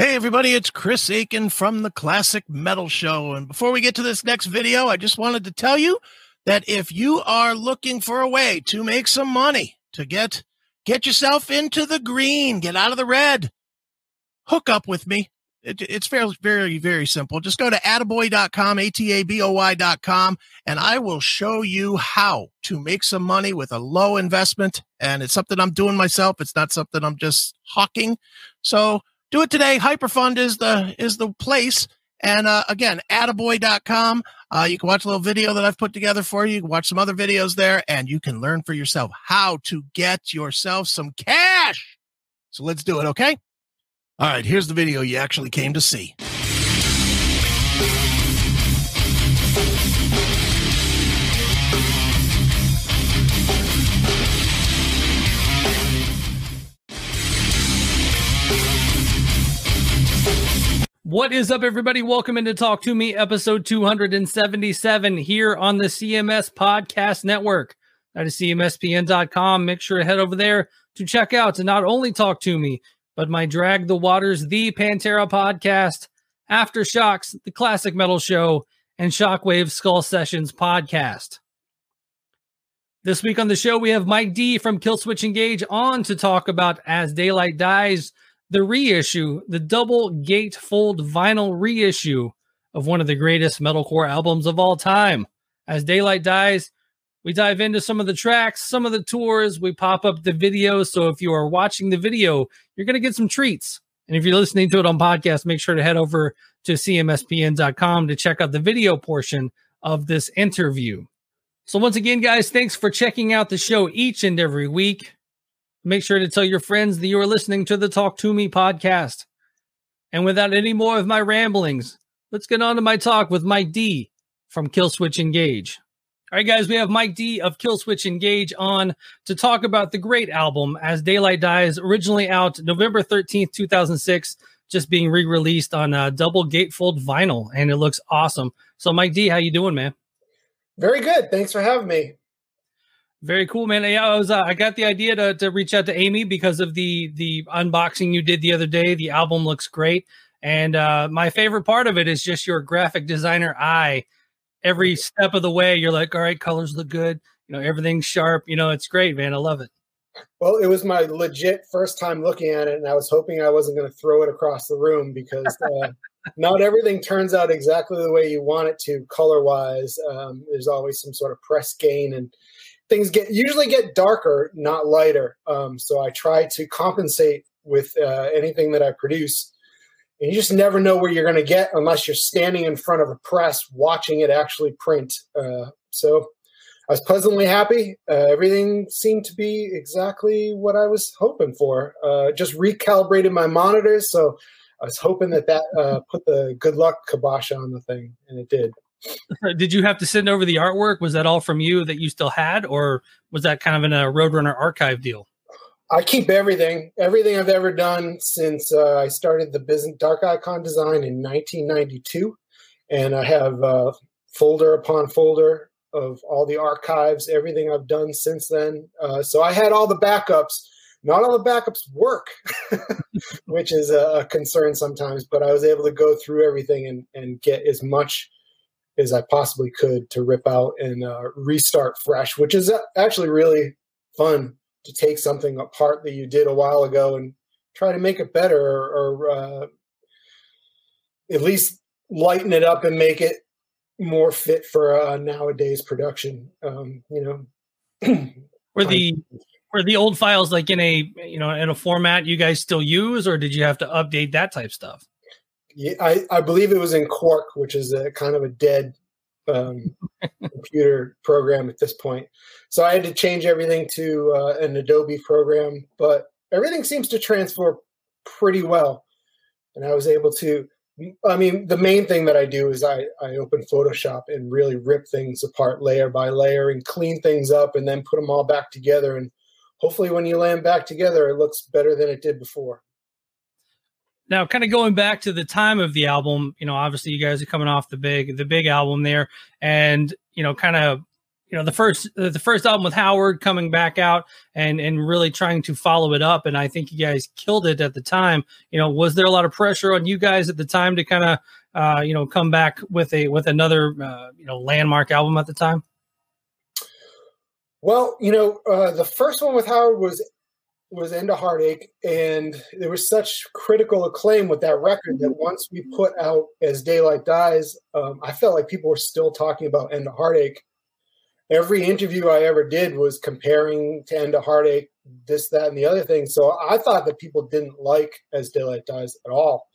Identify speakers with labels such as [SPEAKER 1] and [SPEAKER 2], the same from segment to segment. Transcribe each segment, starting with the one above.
[SPEAKER 1] Hey, everybody, it's Chris Aiken from the Classic Metal Show. And before we get to this next video, I just wanted to tell you that if you are looking for a way to make some money, to get get yourself into the green, get out of the red, hook up with me. It, it's very, very, very simple. Just go to ataboy.com, A-T-A-B-O-Y.com, and I will show you how to make some money with a low investment. And it's something I'm doing myself. It's not something I'm just hawking. So do it today. Hyperfund is the is the place. And uh, again, ataboy.com. Uh, you can watch a little video that I've put together for you. You can watch some other videos there, and you can learn for yourself how to get yourself some cash. So let's do it, okay? All right, here's the video you actually came to see.
[SPEAKER 2] What is up, everybody? Welcome into Talk to Me, episode 277 here on the CMS Podcast Network. That is CMSPN.com. Make sure to head over there to check out to not only talk to me, but my Drag the Waters, the Pantera podcast, Aftershocks, the Classic Metal Show, and Shockwave Skull Sessions podcast. This week on the show, we have Mike D from Killswitch Engage on to talk about As Daylight Dies the reissue, the double gatefold vinyl reissue of one of the greatest metalcore albums of all time. As Daylight Dies, we dive into some of the tracks, some of the tours, we pop up the video. So if you are watching the video, you're going to get some treats. And if you're listening to it on podcast, make sure to head over to cmspn.com to check out the video portion of this interview. So once again, guys, thanks for checking out the show each and every week. Make sure to tell your friends that you are listening to the Talk to Me podcast. And without any more of my ramblings, let's get on to my talk with Mike D from Killswitch Engage. All right, guys, we have Mike D of Killswitch Engage on to talk about the great album As Daylight Dies, originally out November 13th, 2006, just being re-released on a double gatefold vinyl, and it looks awesome. So, Mike D, how you doing, man?
[SPEAKER 3] Very good. Thanks for having me.
[SPEAKER 2] Very cool, man. Yeah, I was uh, I got the idea to, to reach out to Amy because of the the unboxing you did the other day. The album looks great, and uh, my favorite part of it is just your graphic designer eye. Every step of the way, you're like, all right, colors look good. You know, everything's sharp. You know, it's great, man. I love it.
[SPEAKER 3] Well, it was my legit first time looking at it, and I was hoping I wasn't going to throw it across the room because uh, not everything turns out exactly the way you want it to color wise. Um, there's always some sort of press gain and things get usually get darker, not lighter. Um, so I try to compensate with uh, anything that I produce. And you just never know where you're going to get unless you're standing in front of a press watching it actually print. Uh, so I was pleasantly happy. Uh, everything seemed to be exactly what I was hoping for. Uh, just recalibrated my monitors, so I was hoping that that uh, put the good luck kibosh on the thing, and it did.
[SPEAKER 2] Did you have to send over the artwork? Was that all from you that you still had, or was that kind of in a Roadrunner archive deal?
[SPEAKER 3] I keep everything, everything I've ever done since uh, I started the business Dark Icon design in 1992, and I have uh, folder upon folder of all the archives, everything I've done since then. Uh, so I had all the backups. Not all the backups work, which is a concern sometimes. But I was able to go through everything and, and get as much as I possibly could to rip out and uh, restart fresh, which is actually really fun to take something apart that you did a while ago and try to make it better or, or uh, at least lighten it up and make it more fit for uh, nowadays production. Um, you know,
[SPEAKER 2] were the were the old files like in a you know in a format you guys still use, or did you have to update that type stuff?
[SPEAKER 3] Yeah, I, I believe it was in Quark, which is a kind of a dead um, computer program at this point. So I had to change everything to uh, an Adobe program, but everything seems to transfer pretty well. And I was able to, I mean, the main thing that I do is I, I open Photoshop and really rip things apart layer by layer and clean things up and then put them all back together. And hopefully, when you lay them back together, it looks better than it did before.
[SPEAKER 2] Now, kind of going back to the time of the album, you know, obviously you guys are coming off the big the big album there, and you know, kind of you know the first the first album with Howard coming back out and and really trying to follow it up and I think you guys killed it at the time. You know was there a lot of pressure on you guys at the time to kind of uh, you know come back with a with another uh, you know landmark album at the time?
[SPEAKER 3] Well you know uh, the first one with Howard was was End of Heartache and there was such critical acclaim with that record that once we put out As Daylight Dies um, I felt like people were still talking about End of Heartache every interview I ever did was comparing to End of Heartache, this, that, and the other thing. So I thought that people didn't like As Daylight Dies at all.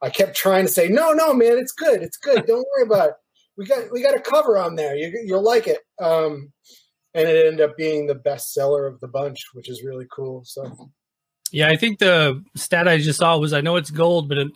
[SPEAKER 3] I kept trying to say, no, no, man, it's good, it's good. Don't worry about it. We got we got a cover on there. You, you'll like it. Um, and it ended up being the best seller of the bunch, which is really cool. So,
[SPEAKER 2] yeah, I think the stat I just saw was I know it's gold, but it,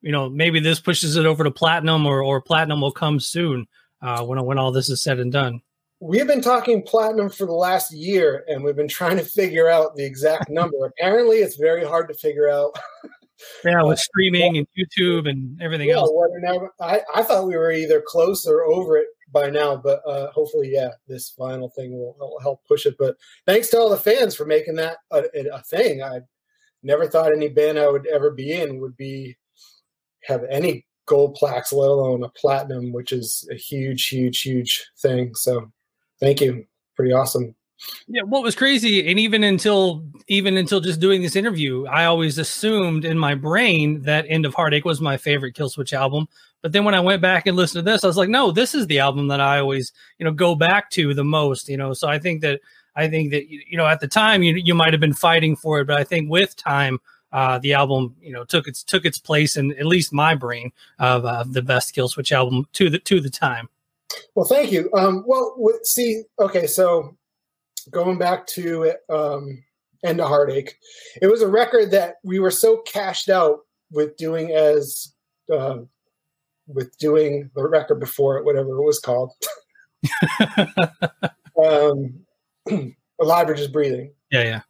[SPEAKER 2] you know maybe this pushes it over to platinum, or or platinum will come soon uh, when when all this is said and done
[SPEAKER 3] we've been talking platinum for the last year and we've been trying to figure out the exact number. Apparently, it's very hard to figure out.
[SPEAKER 2] yeah, with streaming and YouTube and everything yeah, else.
[SPEAKER 3] Now, I, I thought we were either close or over it by now, but uh, hopefully, yeah, this final thing will, will, help push it. But thanks to all the fans for making that a, a thing. I never thought any band I would ever be in would be have any gold plaques, let alone a platinum, which is a huge, huge, huge thing. So Thank you. Pretty awesome.
[SPEAKER 2] Yeah, what was crazy, and even until even until just doing this interview, I always assumed in my brain that End of Heartache was my favorite Killswitch album. But then when I went back and listened to this, I was like, no, this is the album that I always, you know, go back to the most. You know, so I think that I think that you know at the time you you might have been fighting for it, but I think with time, uh, the album you know took its took its place in at least my brain of uh, the best Killswitch album to the to the time.
[SPEAKER 3] Well, thank you. Um, well, see, okay, so going back to um, End of Heartache, it was a record that we were so cashed out with doing as uh, with doing the record before it, whatever it was called. um, Alive or Just Breathing.
[SPEAKER 2] Yeah, yeah.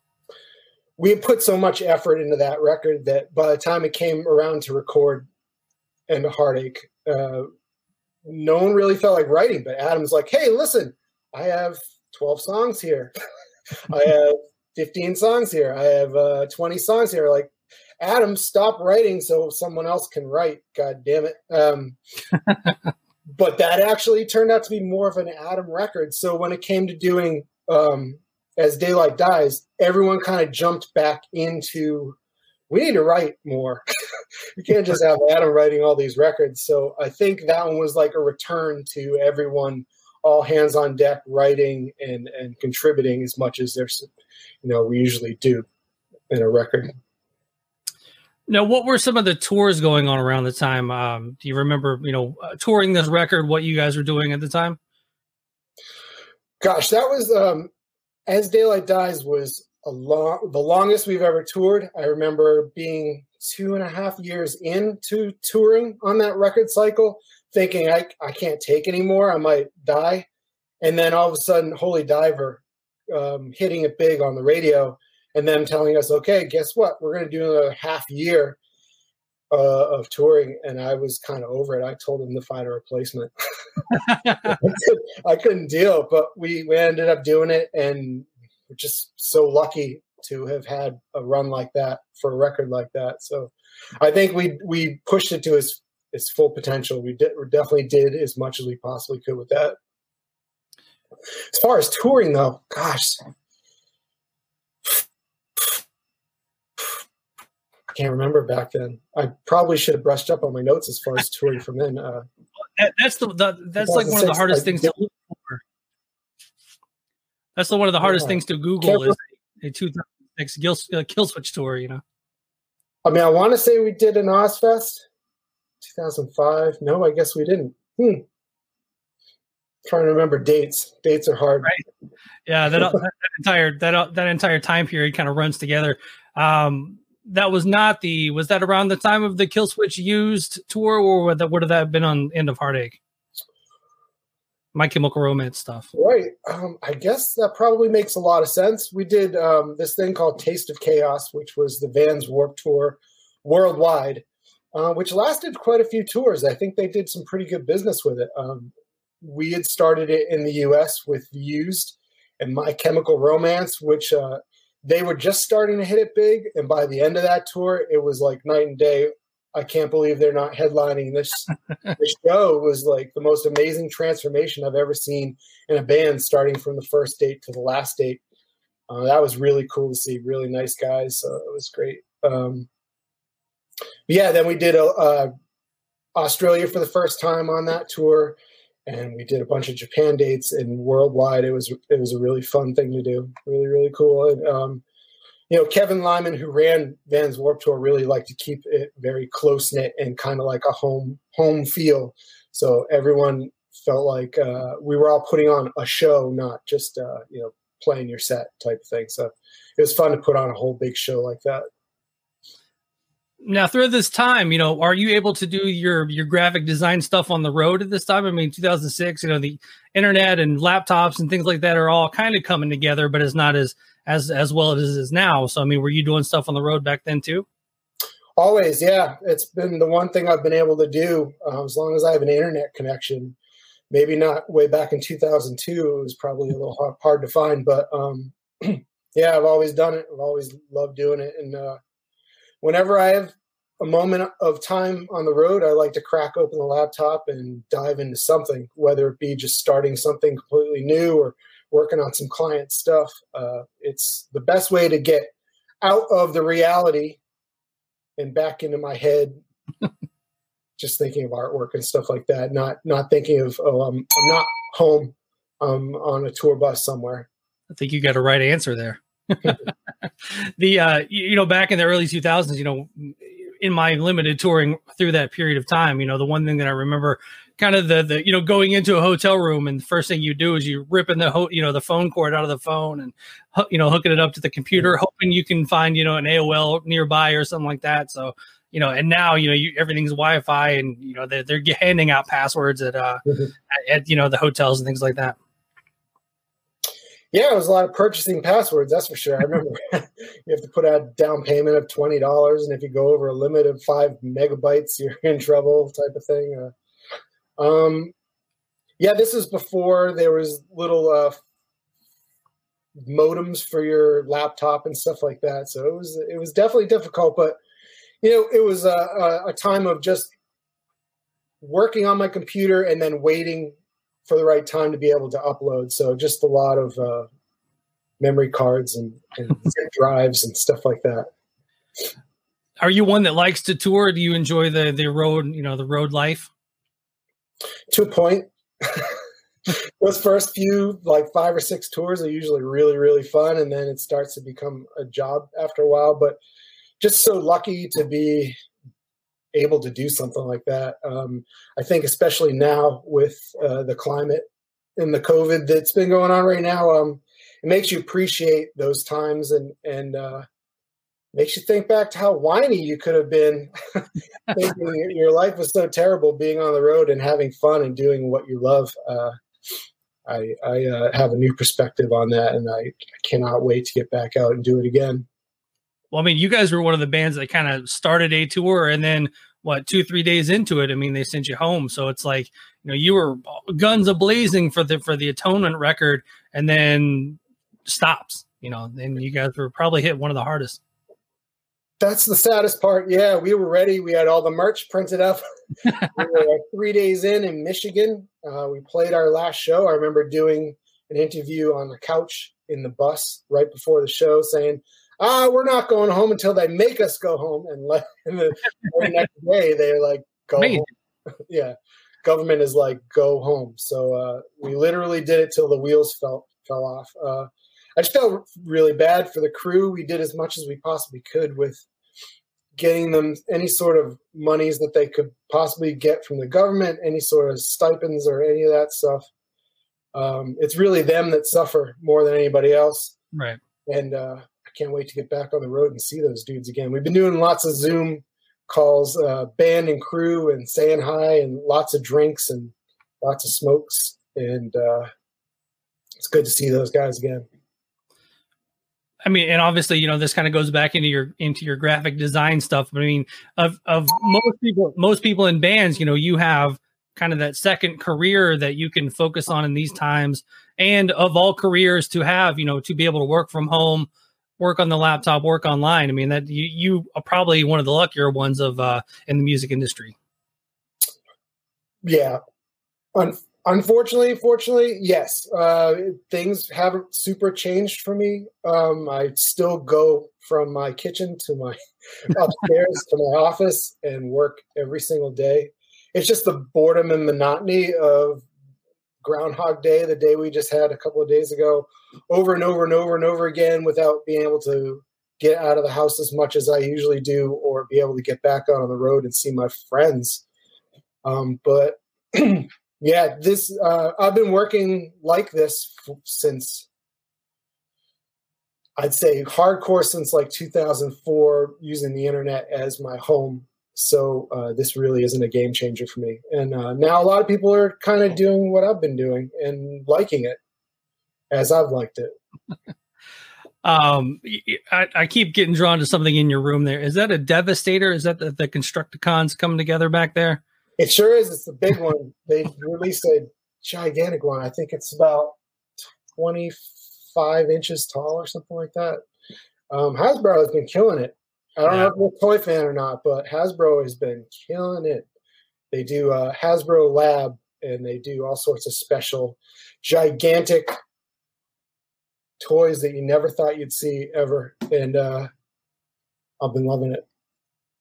[SPEAKER 3] We had put so much effort into that record that by the time it came around to record and Heartache, uh, no one really felt like writing, but Adam's like, hey, listen, I have 12 songs here. I have 15 songs here. I have uh, 20 songs here. Like, Adam, stop writing so someone else can write. God damn it. Um, but that actually turned out to be more of an Adam record. So when it came to doing um, As Daylight Dies, everyone kind of jumped back into we need to write more. we can't just have Adam writing all these records. So I think that one was like a return to everyone all hands on deck writing and and contributing as much as there's you know we usually do in a record.
[SPEAKER 2] Now, what were some of the tours going on around the time? Um, do you remember, you know, uh, touring this record? What you guys were doing at the time?
[SPEAKER 3] Gosh, that was um, as Daylight Dies was a long, the longest we've ever toured. I remember being two and a half years into touring on that record cycle, thinking I, I can't take anymore. I might die. And then all of a sudden, Holy Diver um, hitting it big on the radio and then telling us, okay, guess what? We're going to do another half year uh, of touring. And I was kind of over it. I told them to find a replacement. I couldn't deal, but we, we ended up doing it. And we're just so lucky to have had a run like that for a record like that. So I think we we pushed it to its its full potential. We, we definitely did as much as we possibly could with that. As far as touring, though, gosh, can't remember back then. I probably should have brushed up on my notes as far as touring from then. Uh,
[SPEAKER 2] that's the, the that's like one of the hardest things to look for that's the, one of the hardest yeah. things to Google is a 2006 Kill, uh, Killswitch tour. You know.
[SPEAKER 3] I mean, I want to say we did an Ozzfest 2005. No, I guess we didn't. Hmm. Trying to remember dates. Dates are hard.
[SPEAKER 2] Right. Yeah, that, that entire that that entire time period kind of runs together. Um, that was not the was that around the time of the Killswitch used tour, or would that would have that been on End of Heartache? My Chemical Romance stuff.
[SPEAKER 3] Right. Um, I guess that probably makes a lot of sense. We did um, this thing called Taste of Chaos, which was the Vans Warp Tour worldwide, uh, which lasted quite a few tours. I think they did some pretty good business with it. Um, we had started it in the U.S. with Used and My Chemical Romance, which uh, they were just starting to hit it big, and by the end of that tour, it was like night and day. I can't believe they're not headlining this. the show was like the most amazing transformation I've ever seen in a band, starting from the first date to the last date. Uh, that was really cool to see. Really nice guys. So it was great. Um, yeah, then we did a, a Australia for the first time on that tour, and we did a bunch of Japan dates and worldwide. It was it was a really fun thing to do. Really really cool. And um, you know, Kevin Lyman, who ran Vans Warp Tour, really liked to keep it very close knit and kind of like a home home feel. So everyone felt like uh, we were all putting on a show, not just uh, you know playing your set type of thing. So it was fun to put on a whole big show like that
[SPEAKER 2] now through this time you know are you able to do your your graphic design stuff on the road at this time? I mean 2006 you know the internet and laptops and things like that are all kind of coming together but it's not as as as well as it is now. So i mean were you doing stuff on the road back then too?
[SPEAKER 3] Always yeah. It's been the one thing i've been able to do uh, as long as i have an internet connection. Maybe not way back in 2002 it was probably a little hard, hard to find but um yeah i've always done it. I've always loved doing it. And uh whenever I have a moment of time on the road, I like to crack open the laptop and dive into something, whether it be just starting something completely new or working on some client stuff. Uh, it's the best way to get out of the reality and back into my head. just thinking of artwork and stuff like that, not not thinking of oh I'm, I'm not home, I'm on a tour bus somewhere.
[SPEAKER 2] I think you got a right answer there. The uh, you know back in the early 2000s you know in my limited touring through that period of time you know the one thing that i remember kind of the the you know going into a hotel room and the first thing you do is you ripping the ho- you know the phone cord out of the phone and you know hooking it up to the computer hoping you can find you know an AOL nearby or something like that so you know and now you know you, everything's wi-fi and you know they're, they're handing out passwords at uh mm-hmm. at, at you know the hotels and things like that
[SPEAKER 3] yeah, it was a lot of purchasing passwords, that's for sure. I remember you have to put a down payment of twenty dollars, and if you go over a limit of five megabytes, you're in trouble, type of thing. Uh, um, yeah, this is before there was little uh, modems for your laptop and stuff like that. So it was it was definitely difficult, but you know, it was a, a, a time of just working on my computer and then waiting for the right time to be able to upload. So just a lot of uh, memory cards and, and drives and stuff like that.
[SPEAKER 2] Are you one that likes to tour? Do you enjoy the the road, you know, the road life?
[SPEAKER 3] To a point. Those first few, like five or six tours, are usually really, really fun, and then it starts to become a job after a while. But just so lucky to be able to do something like that. Um, I think, especially now with uh, the climate and the COVID that's been going on right now, um, it makes you appreciate those times and and uh, makes you think back to how whiny you could have been, your life was so terrible, being on the road and having fun and doing what you love. Uh, I, I uh, have a new perspective on that, and I, I cannot wait to get back out and do it again.
[SPEAKER 2] Well, I mean, you guys were one of the bands that kind of started a tour and then what two three days into it, I mean, they sent you home. So it's like you know you were guns a blazing for the for the Atonement record, and then stops. You know, and you guys were probably hit one of the hardest.
[SPEAKER 3] That's the saddest part. Yeah, we were ready. We had all the merch printed up. we were three days in in Michigan. Uh, we played our last show. I remember doing an interview on the couch in the bus right before the show, saying ah, we're not going home until they make us go home. And, let, and the next day, they're like, go home. yeah. Government is like, go home. So uh, we literally did it till the wheels fell fell off. Uh, I just felt really bad for the crew. We did as much as we possibly could with getting them any sort of monies that they could possibly get from the government, any sort of stipends or any of that stuff. Um, it's really them that suffer more than anybody else.
[SPEAKER 2] Right.
[SPEAKER 3] And uh, can't wait to get back on the road and see those dudes again. We've been doing lots of Zoom calls, uh, band and crew, and saying hi, and lots of drinks and lots of smokes, and uh, it's good to see those guys again.
[SPEAKER 2] I mean, and obviously, you know, this kind of goes back into your into your graphic design stuff. I mean, of of most people, most people in bands, you know, you have kind of that second career that you can focus on in these times and of all careers to have you know to be able to work from home work on the laptop work online. I mean that you you are probably one of the luckier ones of uh in the music industry.
[SPEAKER 3] Yeah. Un- unfortunately fortunately yes. Uh things haven't super changed for me. Um i still go from my kitchen to my upstairs to my office and work every single day. It's just the boredom and monotony of Groundhog Day, the day we just had a couple of days ago, over and over and over and over again without being able to get out of the house as much as I usually do or be able to get back out on the road and see my friends. Um, but yeah, this uh, I've been working like this f- since I'd say hardcore since like 2004, using the internet as my home so uh, this really isn't a game changer for me. And uh, now a lot of people are kind of doing what I've been doing and liking it as I've liked it.
[SPEAKER 2] um, I, I, keep getting drawn to something in your room there. Is that a Devastator? Is that the, the Constructicons coming together back there?
[SPEAKER 3] It sure is. It's the big one. They released a gigantic one. I think it's about 25 inches tall or something like that. Um, Hasbro has been killing it I don't yeah. know if you're a toy fan or not, but Hasbro has been killing it. They do a Hasbro Lab, and they do all sorts of special, gigantic toys that you never thought you'd see ever, and uh, I've been loving it.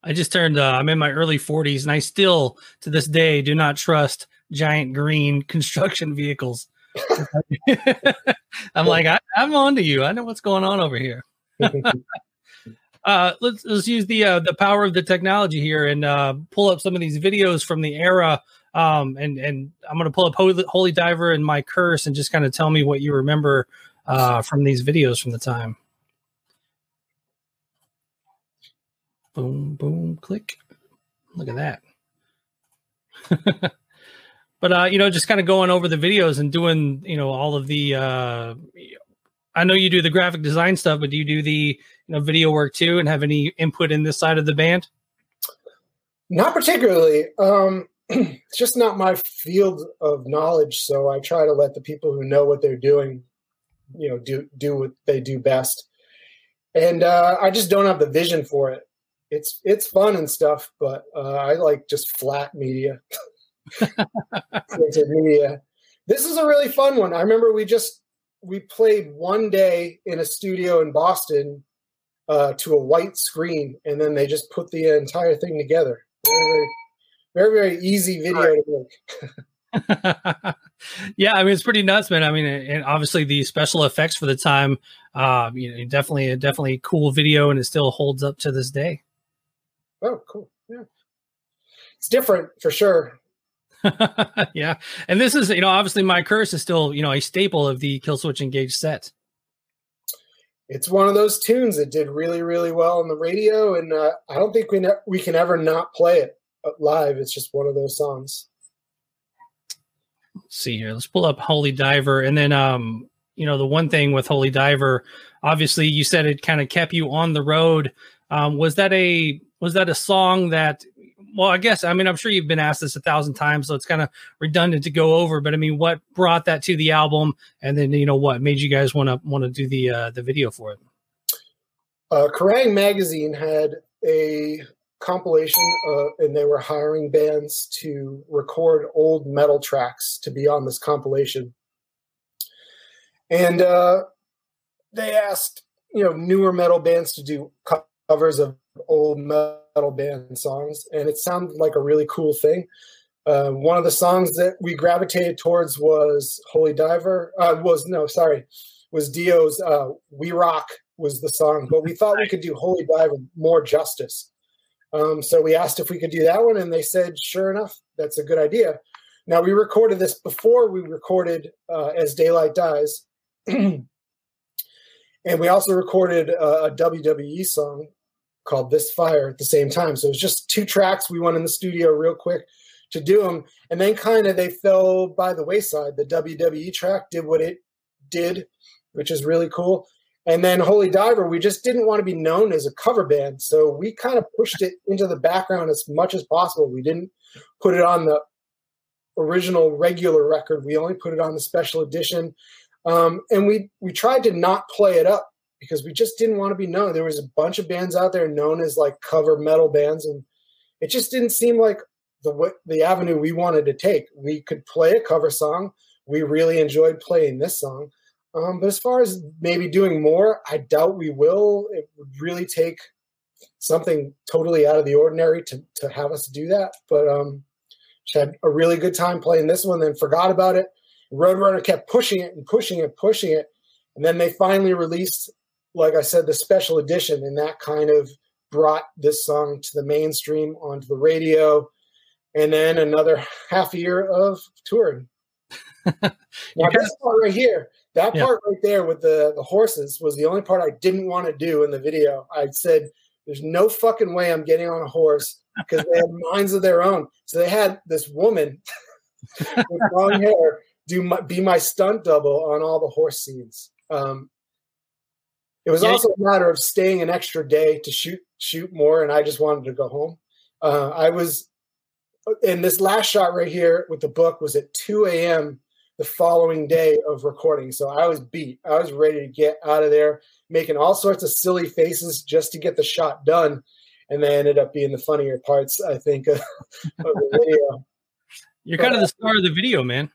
[SPEAKER 2] I just turned. Uh, I'm in my early 40s, and I still, to this day, do not trust giant green construction vehicles. I'm like, I, I'm on to you. I know what's going on over here. Uh, let's let's use the uh, the power of the technology here and uh, pull up some of these videos from the era. Um, and and I'm to pull up Holy, Holy, Diver and my curse and just kind of tell me what you remember uh, from these videos from the time. Boom, boom, click. Look at that. but uh, you know, just kind of going over the videos and doing, you know, all of the uh, I know you do the graphic design stuff, but do you do the know video work too, and have any input in this side of the band?
[SPEAKER 3] Not particularly. Um, it's just not my field of knowledge, so I try to let the people who know what they're doing, you know, do do what they do best. And uh, I just don't have the vision for it. It's it's fun and stuff, but uh, I like just flat media. media. This is a really fun one. I remember we just we played one day in a studio in Boston uh, to a white screen, and then they just put the entire thing together. Very, very, very, very easy video right. to
[SPEAKER 2] make. yeah, I mean it's pretty nuts, man. I mean, and obviously the special effects for the time, uh, you know, definitely, a definitely cool video, and it still holds up to this day.
[SPEAKER 3] Oh, cool. Yeah, it's different for sure.
[SPEAKER 2] yeah, and this is you know obviously my curse is still you know a staple of the Killswitch Engage set.
[SPEAKER 3] It's one of those tunes that did really really well on the radio, and uh, I don't think we ne- we can ever not play it live. It's just one of those songs.
[SPEAKER 2] Let's see here. Let's pull up Holy Diver, and then um you know the one thing with Holy Diver, obviously you said it kind of kept you on the road. Um, was that a was that a song that well, I guess I mean I'm sure you've been asked this a thousand times, so it's kind of redundant to go over. But I mean, what brought that to the album, and then you know what made you guys want to want to do the uh, the video for it?
[SPEAKER 3] Uh, Kerrang magazine had a compilation, uh, and they were hiring bands to record old metal tracks to be on this compilation. And uh, they asked, you know, newer metal bands to do covers of old metal band songs, and it sounded like a really cool thing. Uh, one of the songs that we gravitated towards was Holy Diver. Uh, was no, sorry, was Dio's uh, "We Rock" was the song, but we thought we could do Holy Diver more justice. Um, so we asked if we could do that one, and they said, "Sure enough, that's a good idea." Now we recorded this before we recorded uh, "As Daylight Dies." and we also recorded a WWE song called This Fire at the same time. So it was just two tracks. We went in the studio real quick to do them. And then kind of they fell by the wayside. The WWE track did what it did, which is really cool. And then Holy Diver, we just didn't want to be known as a cover band. So we kind of pushed it into the background as much as possible. We didn't put it on the original regular record. We only put it on the special edition, um, and we we tried to not play it up because we just didn't want to be known. There was a bunch of bands out there known as like cover metal bands, and it just didn't seem like the the avenue we wanted to take. We could play a cover song. We really enjoyed playing this song. Um, but as far as maybe doing more, I doubt we will. It would really take something totally out of the ordinary to to have us do that. But um, had a really good time playing this one, then forgot about it. Roadrunner kept pushing it and pushing it, pushing it, and then they finally released, like I said, the special edition, and that kind of brought this song to the mainstream onto the radio, and then another half year of touring. now this part right here, that yeah. part right there with the the horses was the only part I didn't want to do in the video. I said, "There's no fucking way I'm getting on a horse because they had minds of their own." So they had this woman with long hair do my, be my stunt double on all the horse scenes. Um, it was yeah. also a matter of staying an extra day to shoot shoot more, and I just wanted to go home. Uh, I was, and this last shot right here with the book was at 2 a.m. the following day of recording. So I was beat. I was ready to get out of there, making all sorts of silly faces just to get the shot done. And they ended up being the funnier parts, I think, of, of the video.
[SPEAKER 2] You're but, kind of the star of the video, man.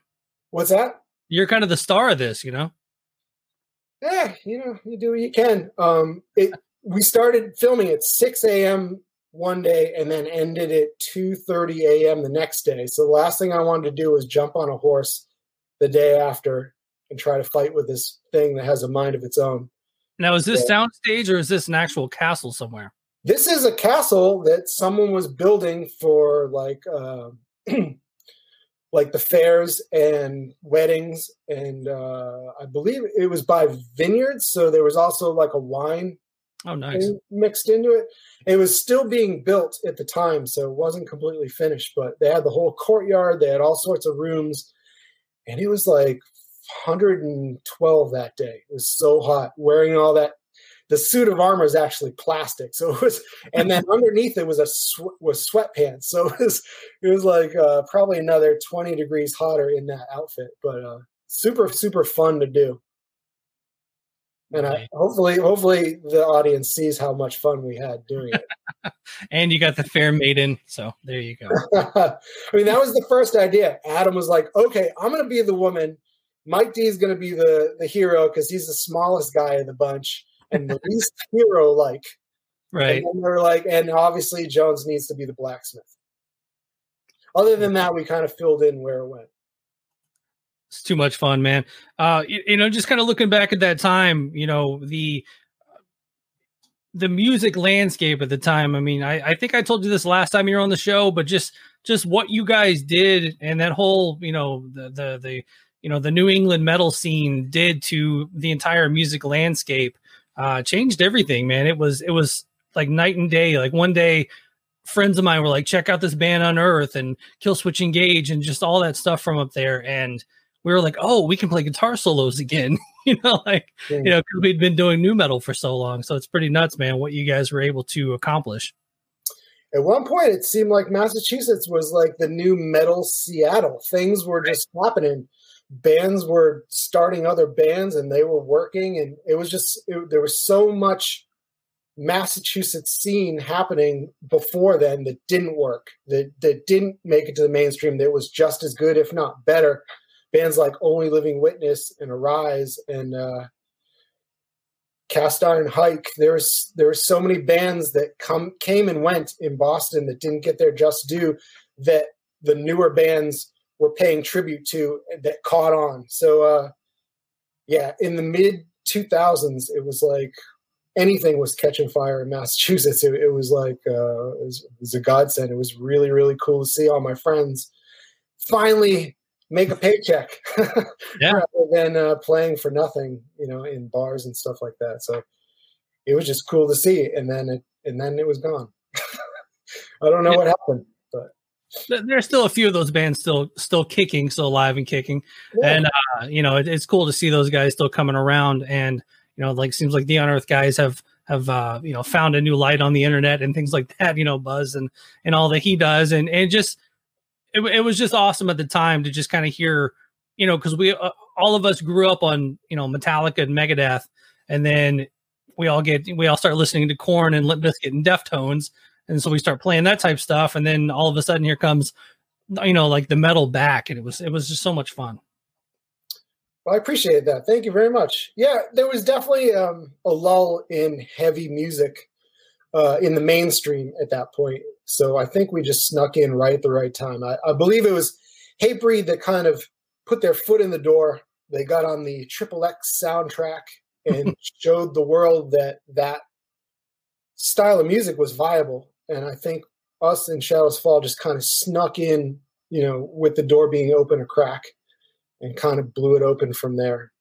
[SPEAKER 3] What's that?
[SPEAKER 2] You're kind of the star of this, you know?
[SPEAKER 3] Yeah, you know, you do what you can. Um, it, we started filming at 6 a.m. one day and then ended at 2.30 a.m. the next day. So the last thing I wanted to do was jump on a horse the day after and try to fight with this thing that has a mind of its own.
[SPEAKER 2] Now, is this soundstage or is this an actual castle somewhere?
[SPEAKER 3] This is a castle that someone was building for like uh, like the fairs and weddings and uh, i believe it was by vineyards so there was also like a wine
[SPEAKER 2] oh nice.
[SPEAKER 3] mixed into it. It was still being built at the time so it wasn't completely finished but they had the whole courtyard they had all sorts of rooms and it was like 112 that day. It was so hot wearing all that the suit of armor is actually plastic. So it was, and then underneath it was a sw- was sweatpants. So it was it was like uh, probably another twenty degrees hotter in that outfit, but uh, super super fun to do. And I, hopefully, hopefully the audience sees how much fun we had doing it.
[SPEAKER 2] and you got the fair maiden, so there you go.
[SPEAKER 3] I mean, that was the first idea. Adam was like, "Okay, I'm going to be the woman. Mike D is going to be the the hero because he's the smallest guy of the bunch." And the least hero like.
[SPEAKER 2] Right.
[SPEAKER 3] And they're like, and obviously Jones needs to be the blacksmith. Other than that, we kind of filled in where it went.
[SPEAKER 2] It's too much fun, man. Uh, you, you know, just kind of looking back at that time, you know, the the music landscape at the time. I mean, I, I think I told you this last time you were on the show, but just just what you guys did and that whole, you know, the the the you know the New England metal scene did to the entire music landscape uh, changed everything, man. It was it was like night and day. Like one day, friends of mine were like, "Check out this band Unearth and Killswitch Engage and just all that stuff from up there," and we were like, "Oh, we can play guitar solos again." you know, like yeah. you know, because we'd been doing nu metal for so long. So it's pretty nuts, man, what you guys were able to accomplish.
[SPEAKER 3] At one point, it seemed like Massachusetts was like the new metal Seattle. Things were just happening. Bands were starting other bands and they were working and it was just it, there was so much massachusetts scene happening before then that didn't work that that didn't make it to the mainstream that was just as good if not better. Bands like only living witness and arise and uh cast iron hike there's there were so many bands that come came and went in boston that didn't get their just due that the newer bands were paying tribute to that caught on. So, uh, yeah, in the mid 2000s, it was like anything was catching fire in Massachusetts. It, it was like uh, it, was, it was a godsend. It was really, really cool to see all my friends finally make a paycheck yeah. rather than uh, playing for nothing, you know, in bars and stuff like that. So it was just cool to see. And then it, and then it was gone. I don't know yeah. what happened but
[SPEAKER 2] there's still a few of those bands still still kicking, still alive and kicking, yeah. and uh, you know it, it's cool to see those guys still coming around. And you know, like seems like the Unearth guys have have uh, you know found a new light on the internet and things like that. You know, Buzz and and all that he does, and and just it, it was just awesome at the time to just kind of hear, you know, because we uh, all of us grew up on you know Metallica and Megadeth, and then we all get we all start listening to Korn and Limp Bizkit and Deftones, and so we start playing that type stuff, and then all of a sudden here comes, you know, like the metal back, and it was it was just so much fun.
[SPEAKER 3] Well, I appreciate that. Thank you very much. Yeah, there was definitely um, a lull in heavy music uh, in the mainstream at that point. So I think we just snuck in right at the right time. I, I believe it was Hatebreed that kind of put their foot in the door. They got on the Triple X soundtrack and showed the world that that style of music was viable. And I think us and Shadows Fall just kind of snuck in, you know, with the door being open a crack and kind of blew it open from there.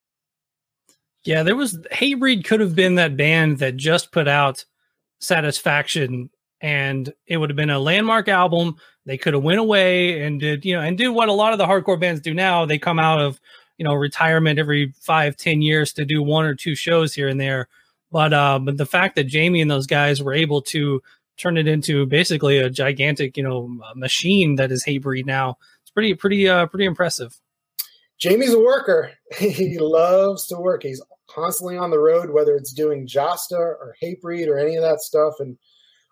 [SPEAKER 2] Yeah, there was Hatebreed could have been that band that just put out Satisfaction and it would have been a landmark album. They could have went away and did, you know, and do what a lot of the hardcore bands do now. They come out of, you know, retirement every five, ten years to do one or two shows here and there. But uh, but the fact that Jamie and those guys were able to turn it into basically a gigantic, you know, machine that is Hatebreed now, it's pretty, pretty, uh, pretty impressive.
[SPEAKER 3] Jamie's a worker. he loves to work. He's constantly on the road, whether it's doing Jasta or Hatebreed or any of that stuff. And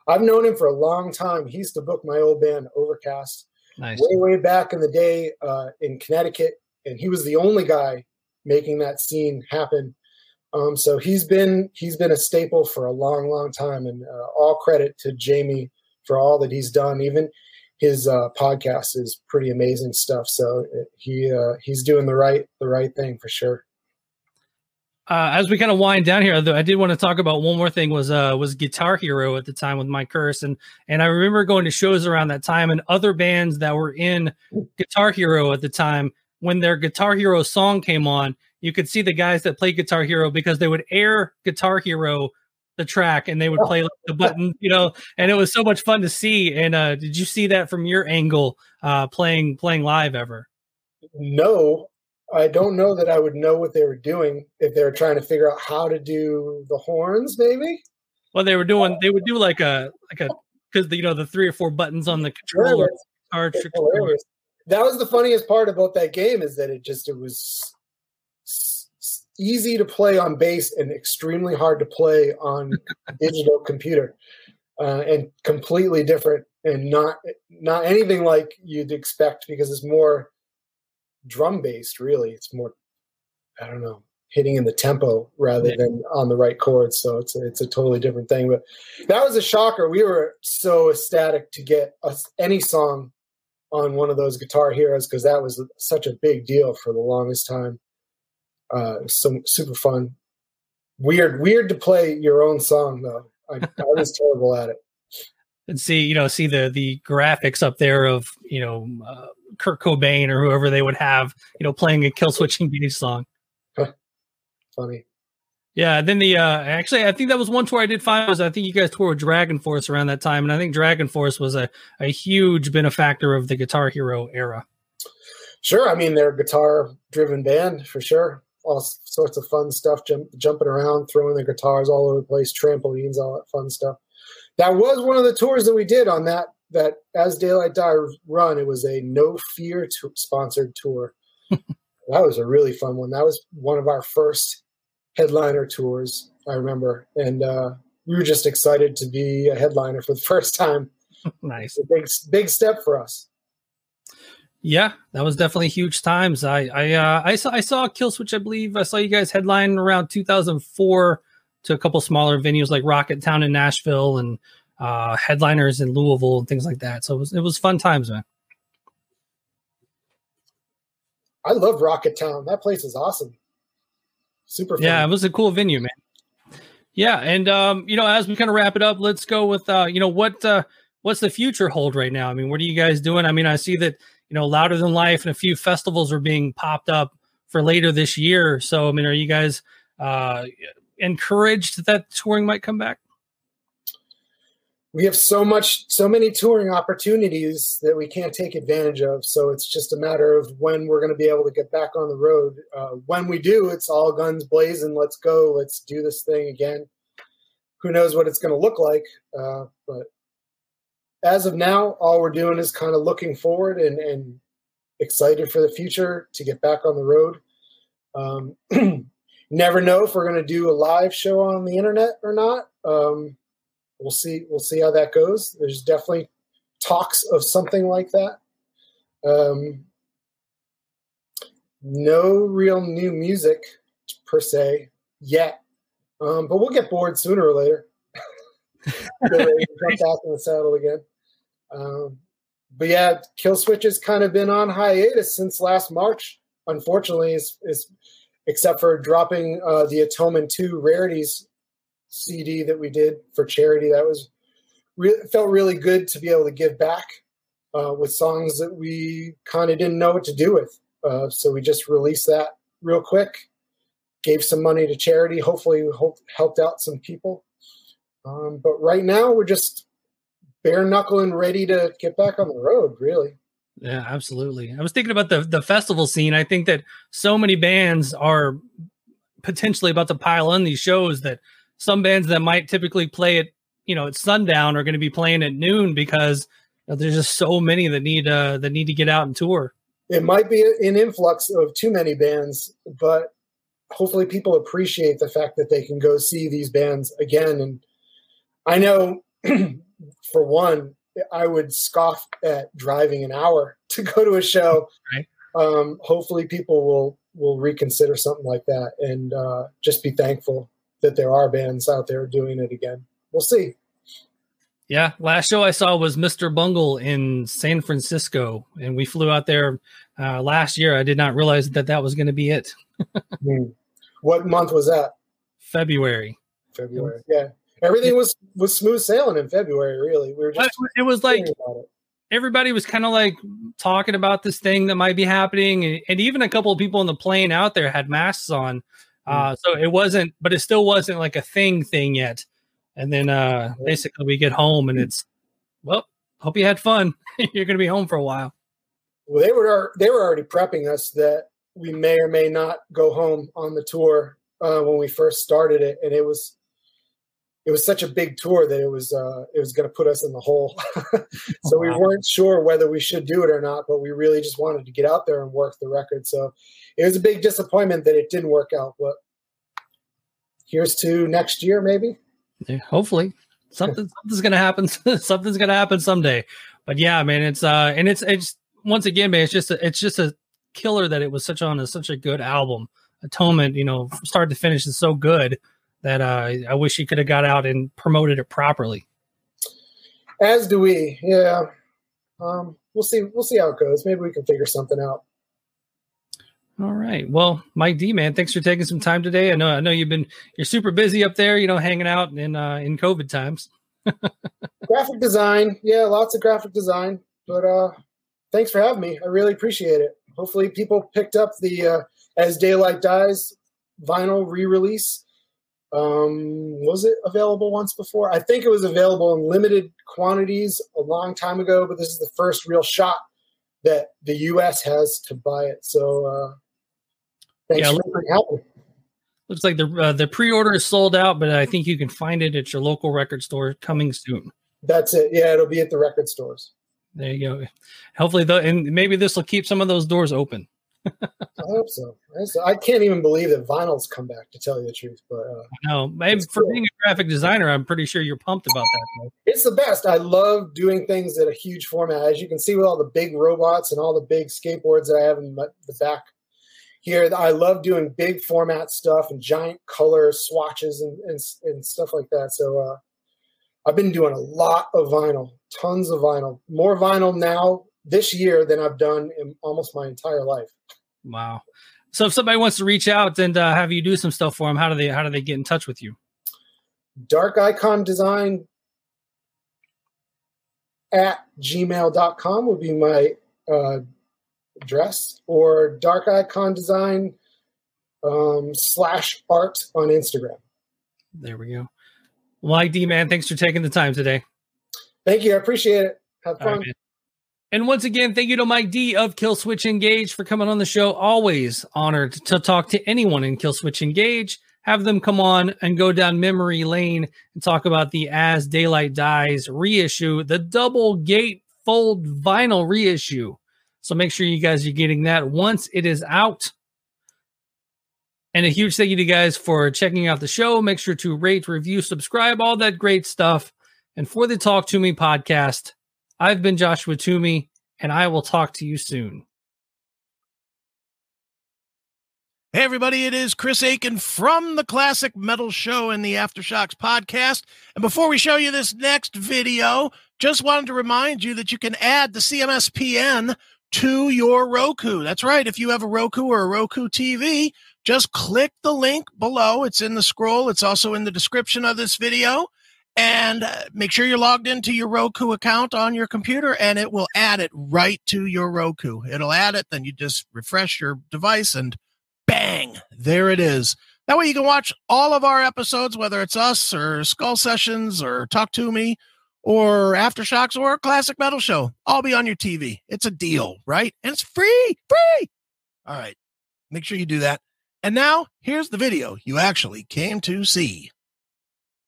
[SPEAKER 3] I've known him for a long time. He used to book my old band Overcast nice. way, way back in the day uh, in Connecticut, and he was the only guy making that scene happen. Um, so he's been he's been a staple for a long, long time, and uh, all credit to Jamie for all that he's done. Even his uh, podcast is pretty amazing stuff. So uh, he uh, he's doing the right the right thing for sure.
[SPEAKER 2] Uh, as we kind of wind down here, I did want to talk about one more thing. Was uh was Guitar Hero at the time with My Curse, and and I remember going to shows around that time, and other bands that were in Guitar Hero at the time. When their Guitar Hero song came on, you could see the guys that played Guitar Hero because they would air Guitar Hero the track and they would play like, the button, you know, and it was so much fun to see. And uh, did you see that from your angle uh, playing playing live ever?
[SPEAKER 3] No, I don't know that I would know what they were doing if they were trying to figure out how to do the horns, maybe.
[SPEAKER 2] Well, they were doing. They would do like a like a because you know the three or four buttons on the controller.
[SPEAKER 3] Yeah, that was the funniest part about that game is that it just it was easy to play on bass and extremely hard to play on digital computer, uh, and completely different and not not anything like you'd expect because it's more drum based really. It's more i don't know hitting in the tempo rather yeah. than on the right chords. So it's a, it's a totally different thing. But that was a shocker. We were so ecstatic to get us any song on one of those guitar heroes because that was such a big deal for the longest time. Uh so super fun. Weird weird to play your own song though. I, I was terrible at it.
[SPEAKER 2] And see you know see the the graphics up there of you know uh, Kurt Cobain or whoever they would have, you know, playing a kill Killswitch Engage song.
[SPEAKER 3] Funny.
[SPEAKER 2] Yeah, then the uh actually I think that was one tour I did find was I think you guys toured with Dragon Force around that time, and I think Dragon Force was a, a huge benefactor of the Guitar Hero era.
[SPEAKER 3] Sure, I mean they're a guitar driven band for sure. All sorts of fun stuff, jump, jumping around, throwing their guitars all over the place, trampolines, all that fun stuff. That was one of the tours that we did on that that as Daylight Die run, it was a No Fear to- sponsored tour. that was a really fun one. That was one of our first headliner tours, I remember, and uh, we were just excited to be a headliner for the first time.
[SPEAKER 2] nice,
[SPEAKER 3] big big step for us.
[SPEAKER 2] Yeah, that was definitely huge times. I I uh, I saw I saw Killswitch. I believe I saw you guys headline around 2004 to a couple smaller venues like Rocketown in Nashville and uh, headliners in Louisville and things like that. So it was it was fun times, man.
[SPEAKER 3] I love Rocketown. That place is awesome. Super. Fun.
[SPEAKER 2] Yeah, it was a cool venue, man. Yeah, and um, you know, as we kind of wrap it up, let's go with uh, you know, what uh, what's the future hold right now? I mean, what are you guys doing? I mean, I see that you know, Louder Than Life and a few festivals are being popped up for later this year. So, I mean, are you guys uh encouraged that touring might come back?
[SPEAKER 3] We have so much so many touring opportunities that we can't take advantage of. So it's just a matter of when we're going to be able to get back on the road. Uh, when we do it's all guns blazing. Let's go. Let's do this thing again. Who knows what it's going to look like uh, but as of now, all we're doing is kind of looking forward and, and excited for the future to get back on the road. Um, never know if we're going to do a live show on the internet or not. Um, we'll see. We'll see how that goes. There's definitely talks of something like that. Um, no real new music per se yet, um, but we'll get bored sooner or later. jump back in the saddle again. Um, but yeah, Killswitch has kind of been on hiatus since last March. Unfortunately, is, is except for dropping uh, the Atonement Two Rarities CD that we did for charity. That was re- felt really good to be able to give back uh, with songs that we kind of didn't know what to do with. Uh, so we just released that real quick, gave some money to charity. Hopefully, hope, helped out some people. Um, but right now, we're just bare knuckling, ready to get back on the road. Really.
[SPEAKER 2] Yeah, absolutely. I was thinking about the the festival scene. I think that so many bands are potentially about to pile on these shows that some bands that might typically play it, you know, at sundown are going to be playing at noon because you know, there's just so many that need uh that need to get out and tour
[SPEAKER 3] it might be an influx of too many bands, but hopefully people appreciate the fact that they can go see these bands again. And I know, for one, I would scoff at driving an hour to go to a show. Right. Um, hopefully, people will will reconsider something like that and uh, just be thankful that there are bands out there doing it again. We'll see.
[SPEAKER 2] Yeah, last show I saw was Mr. Bungle in San Francisco, and we flew out there uh, last year. I did not realize that that was going to be it.
[SPEAKER 3] Hmm. What month was that?
[SPEAKER 2] February.
[SPEAKER 3] February. Yeah, everything was was smooth sailing in February. Really, we were just.
[SPEAKER 2] It was like everybody was kind of like talking about this thing that might be happening, and, and, even a couple of people on the plane out there had masks on. Uh, mm. so it wasn't, but it still wasn't like a thing thing yet. And then uh, basically we get home and it's, well, hope you had fun. You're going to be home for a while.
[SPEAKER 3] Well, they were they were already prepping us that we may or may not go home on the tour uh, when we first started it, and it was it was such a big tour that it was uh, it was going to put us in the hole. so wow. we weren't sure whether we should do it or not, but we really just wanted to get out there and work the record. So it was a big disappointment that it didn't work out, but here's to next year maybe.
[SPEAKER 2] Yeah, hopefully something something's gonna happen. something's gonna happen someday. But yeah, man, it's uh, and it's it's once again, man, it's just a, it's just a killer that it was such on a, such a good album. Atonement, you know, start to finish is so good that uh, I wish he could have got out and promoted it properly.
[SPEAKER 3] As do we, yeah. Um, we'll see. We'll see how it goes. Maybe we can figure something out.
[SPEAKER 2] All right. Well, Mike D, man, thanks for taking some time today. I know I know you've been you're super busy up there, you know, hanging out in uh in COVID times.
[SPEAKER 3] graphic design. Yeah, lots of graphic design. But uh thanks for having me. I really appreciate it. Hopefully people picked up the uh As Daylight Dies vinyl re-release. Um was it available once before? I think it was available in limited quantities a long time ago, but this is the first real shot that the US has to buy it. So uh Thanks yeah, for helping.
[SPEAKER 2] Looks like the uh, the pre-order is sold out, but I think you can find it at your local record store coming soon.
[SPEAKER 3] That's it. Yeah, it'll be at the record stores.
[SPEAKER 2] There you go. Hopefully, the, and maybe this will keep some of those doors open.
[SPEAKER 3] I hope so. I can't even believe that vinyl's come back. To tell you the truth, but uh,
[SPEAKER 2] no, for cool. being a graphic designer, I'm pretty sure you're pumped about that.
[SPEAKER 3] It's the best. I love doing things at a huge format, as you can see with all the big robots and all the big skateboards that I have in the back here i love doing big format stuff and giant color swatches and, and, and stuff like that. So uh, i've been doing a lot of vinyl tons of vinyl more vinyl now this year than i've done in almost my entire life.
[SPEAKER 2] Wow. So if somebody wants to reach out and uh, have you do some stuff for them how do they how do they get in touch with you?
[SPEAKER 3] Dark icon design at gmail.com would be my uh, address or dark icon design um, slash art on Instagram.
[SPEAKER 2] There we go. Mike D, man, thanks for taking the time today.
[SPEAKER 3] Thank you. I appreciate it. Have fun. Right,
[SPEAKER 2] and once again, thank you to Mike D of Killswitch Engage for coming on the show. Always honored to talk to anyone in Killswitch Engage. have them come on and go down memory lane and talk about the As Daylight Dies reissue, the double gate fold vinyl reissue. So make sure you guys are getting that once it is out. And a huge thank you to you guys for checking out the show. Make sure to rate, review, subscribe, all that great stuff. And for the Talk to Me podcast, I've been Joshua Toomey, and I will talk to you soon.
[SPEAKER 1] Hey, everybody, it is Chris Akin from the Classic Metal Show and the Aftershocks podcast. And before we show you this next video, just wanted to remind you that you can add the CMSPN to your Roku. That's right. If you have a Roku or a Roku TV, just click the link below. It's in the scroll. It's also in the description of this video. And uh, make sure you're logged into your Roku account on your computer and it will add it right to your Roku. It'll add it. Then you just refresh your device and bang, there it is. That way you can watch all of our episodes, whether it's us or Skull Sessions or Talk to Me or Aftershocks or a Classic Metal show. I'll be on your TV. It's a deal, right? And it's free, free. All right. Make sure you do that. And now here's the video you actually came to see.